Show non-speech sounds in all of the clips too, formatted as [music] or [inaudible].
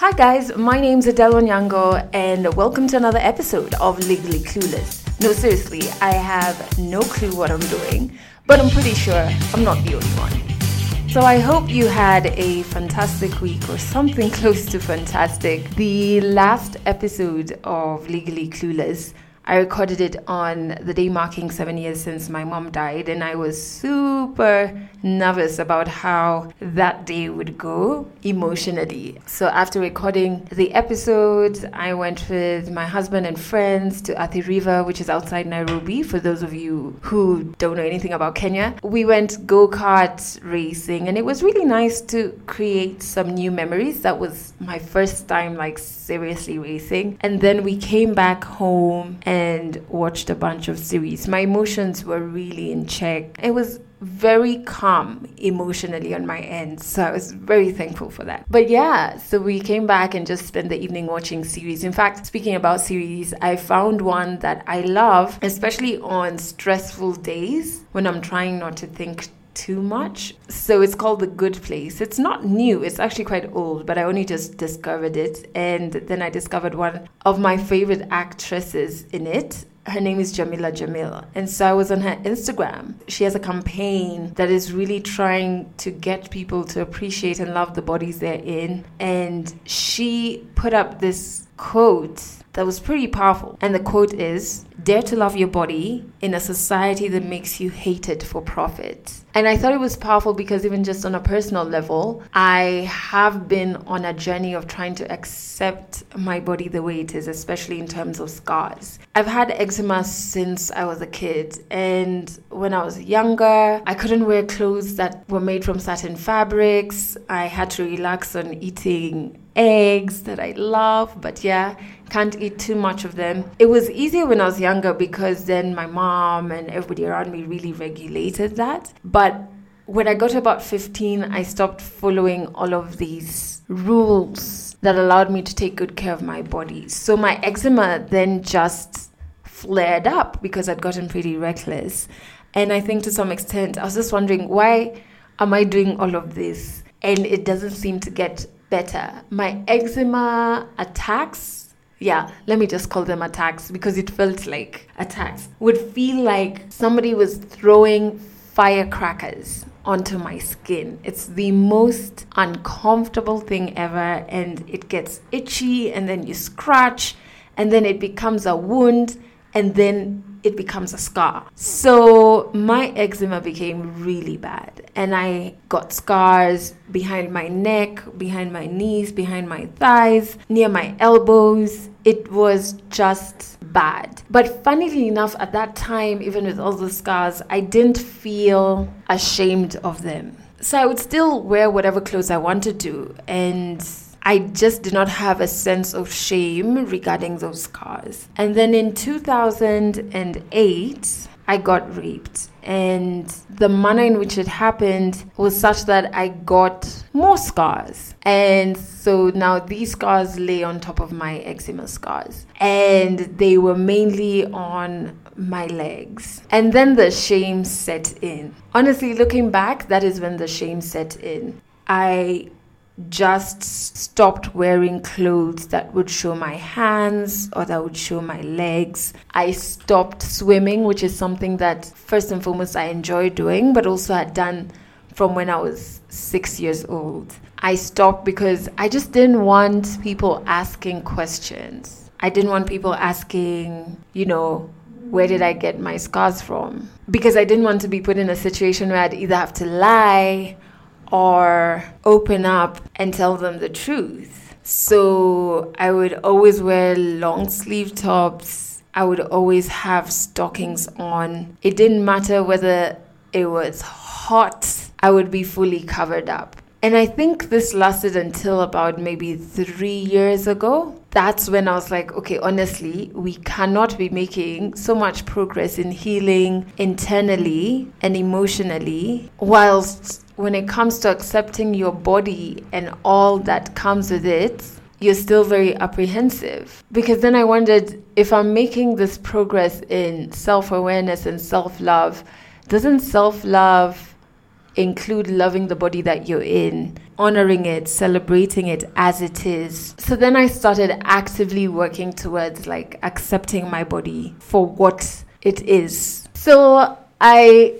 Hi guys, my name's Adele Onyango and welcome to another episode of Legally Clueless. No, seriously, I have no clue what I'm doing, but I'm pretty sure I'm not the only one. So I hope you had a fantastic week or something [laughs] close to fantastic. The last episode of Legally Clueless I recorded it on the day marking seven years since my mom died, and I was super nervous about how that day would go emotionally. So, after recording the episode, I went with my husband and friends to Athi River, which is outside Nairobi. For those of you who don't know anything about Kenya, we went go kart racing, and it was really nice to create some new memories. That was my first time, like, seriously racing. And then we came back home and and watched a bunch of series. My emotions were really in check. It was very calm emotionally on my end. So I was very thankful for that. But yeah, so we came back and just spent the evening watching series. In fact, speaking about series, I found one that I love, especially on stressful days when I'm trying not to think too much. So it's called The Good Place. It's not new, it's actually quite old, but I only just discovered it. And then I discovered one of my favorite actresses in it. Her name is Jameela Jamil. And so I was on her Instagram. She has a campaign that is really trying to get people to appreciate and love the bodies they're in. And she put up this quote that was pretty powerful. And the quote is Dare to love your body in a society that makes you hate it for profit. And I thought it was powerful because, even just on a personal level, I have been on a journey of trying to accept my body the way it is, especially in terms of scars. I've had eczema since I was a kid, and when I was younger, I couldn't wear clothes that were made from certain fabrics. I had to relax on eating eggs that I love, but yeah, can't eat too much of them. It was easier when I was younger because then my mom and everybody around me really regulated that. But when I got about 15, I stopped following all of these rules that allowed me to take good care of my body. So my eczema then just flared up because I'd gotten pretty reckless. And I think to some extent, I was just wondering why am I doing all of this? And it doesn't seem to get better. My eczema attacks, yeah, let me just call them attacks because it felt like attacks, would feel like somebody was throwing firecrackers onto my skin. It's the most uncomfortable thing ever, and it gets itchy, and then you scratch, and then it becomes a wound, and then it becomes a scar. So my eczema became really bad, and I got scars behind my neck, behind my knees, behind my thighs, near my elbows. It was just bad. But funnily enough, at that time, even with all the scars, I didn't feel ashamed of them. So I would still wear whatever clothes I wanted to, and I just did not have a sense of shame regarding those scars. And then in 2008, I got raped. And the manner in which it happened was such that I got more scars. And so now these scars lay on top of my eczema scars. And they were mainly on my legs. And then the shame set in. Honestly, looking back, that is when the shame set in. I just stopped wearing clothes that would show my hands or that would show my legs. I stopped swimming, which is something that first and foremost I enjoy doing, but also had done from when I was six years old. I stopped because I just didn't want people asking questions. I didn't want people asking, you know, where did I get my scars from? Because I didn't want to be put in a situation where I'd either have to lie or open up and tell them the truth. So I would always wear long sleeve tops. I would always have stockings on. It didn't matter whether it was hot, I would be fully covered up. And I think this lasted until about maybe three years ago. That's when I was like, okay, honestly, we cannot be making so much progress in healing internally and emotionally whilst when it comes to accepting your body and all that comes with it, you're still very apprehensive. Because then I wondered if I'm making this progress in self awareness and self love, doesn't self love include loving the body that you're in, honoring it, celebrating it as it is. So then I started actively working towards like accepting my body for what it is. So I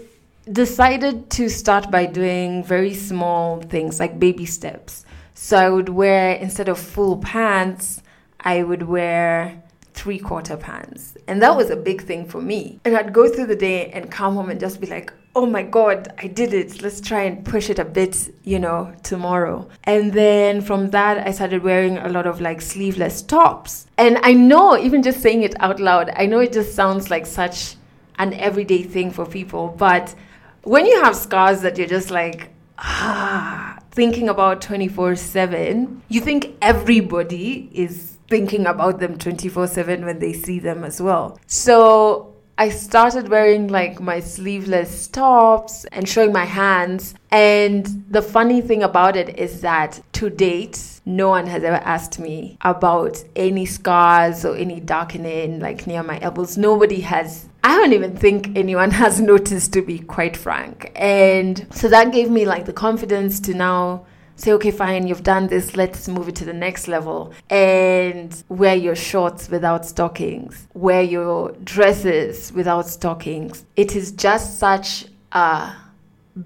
decided to start by doing very small things like baby steps. So I would wear, instead of full pants, I would wear three quarter pants. And that was a big thing for me. And I'd go through the day and come home and just be like, oh my God, I did it. Let's try and push it a bit, you know, tomorrow. And then from that, I started wearing a lot of like sleeveless tops. And I know, even just saying it out loud, I know it just sounds like such an everyday thing for people, but when you have scars that you're just like, ah, thinking about 24 7, you think everybody is thinking about them 24 7 when they see them as well. So I started wearing like my sleeveless tops and showing my hands. And the funny thing about it is that to date, no one has ever asked me about any scars or any darkening like near my elbows. Nobody has I don't even think anyone [laughs] has noticed, to be quite frank. And so that gave me like the confidence to now say, okay, fine, you've done this, let's move it to the next level. And wear your shorts without stockings, wear your dresses without stockings. It is just such a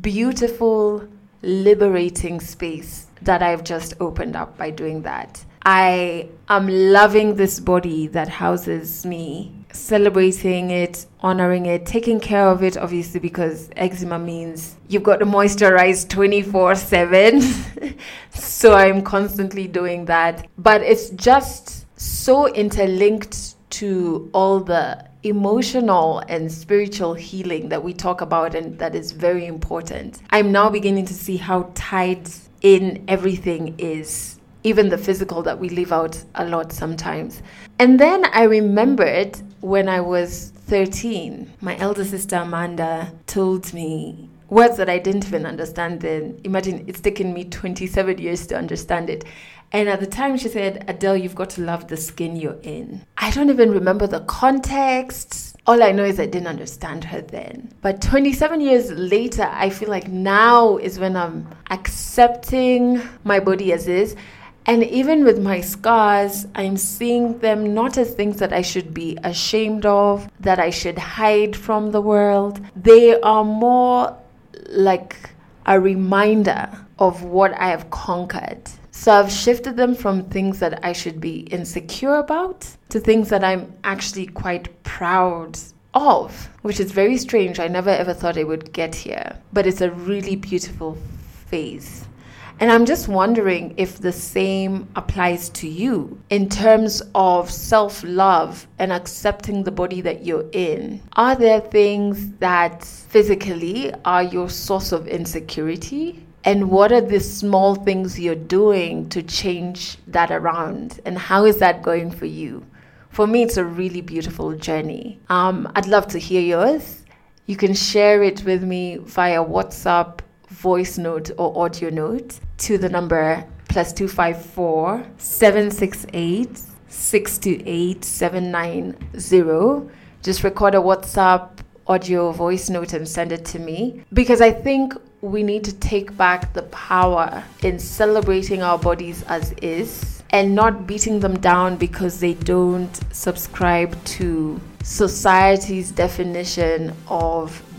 beautiful, liberating space that I've just opened up by doing that. I am loving this body that houses me celebrating it, honoring it, taking care of it, obviously, because eczema means you've got to moisturize 24 7. [laughs] so I'm constantly doing that. But it's just so interlinked to all the emotional and spiritual healing that we talk about and that is very important. I'm now beginning to see how tied in everything is even the physical that we leave out a lot sometimes. And then I remembered when I was 13, my elder sister Amanda told me words that I didn't even understand then. Imagine it's taken me 27 years to understand it. And at the time, she said, Adele, you've got to love the skin you're in. I don't even remember the context. All I know is I didn't understand her then. But 27 years later, I feel like now is when I'm accepting my body as is and even with my scars, I'm seeing them not as things that I should be ashamed of, that I should hide from the world. They are more like a reminder of what I have conquered. So I've shifted them from things that I should be insecure about to things that I'm actually quite proud of, which is very strange. I never ever thought I would get here, but it's a really beautiful phase. And I'm just wondering if the same applies to you in terms of self love and accepting the body that you're in. Are there things that physically are your source of insecurity? And what are the small things you're doing to change that around? And how is that going for you? For me, it's a really beautiful journey. Um, I'd love to hear yours. You can share it with me via WhatsApp voice note or audio note to the number plus 254 768 628 790. Just record a WhatsApp audio voice note and send it to me because I think we need to take back the power in celebrating our bodies as is and not beating them down because they don't subscribe to society's definition of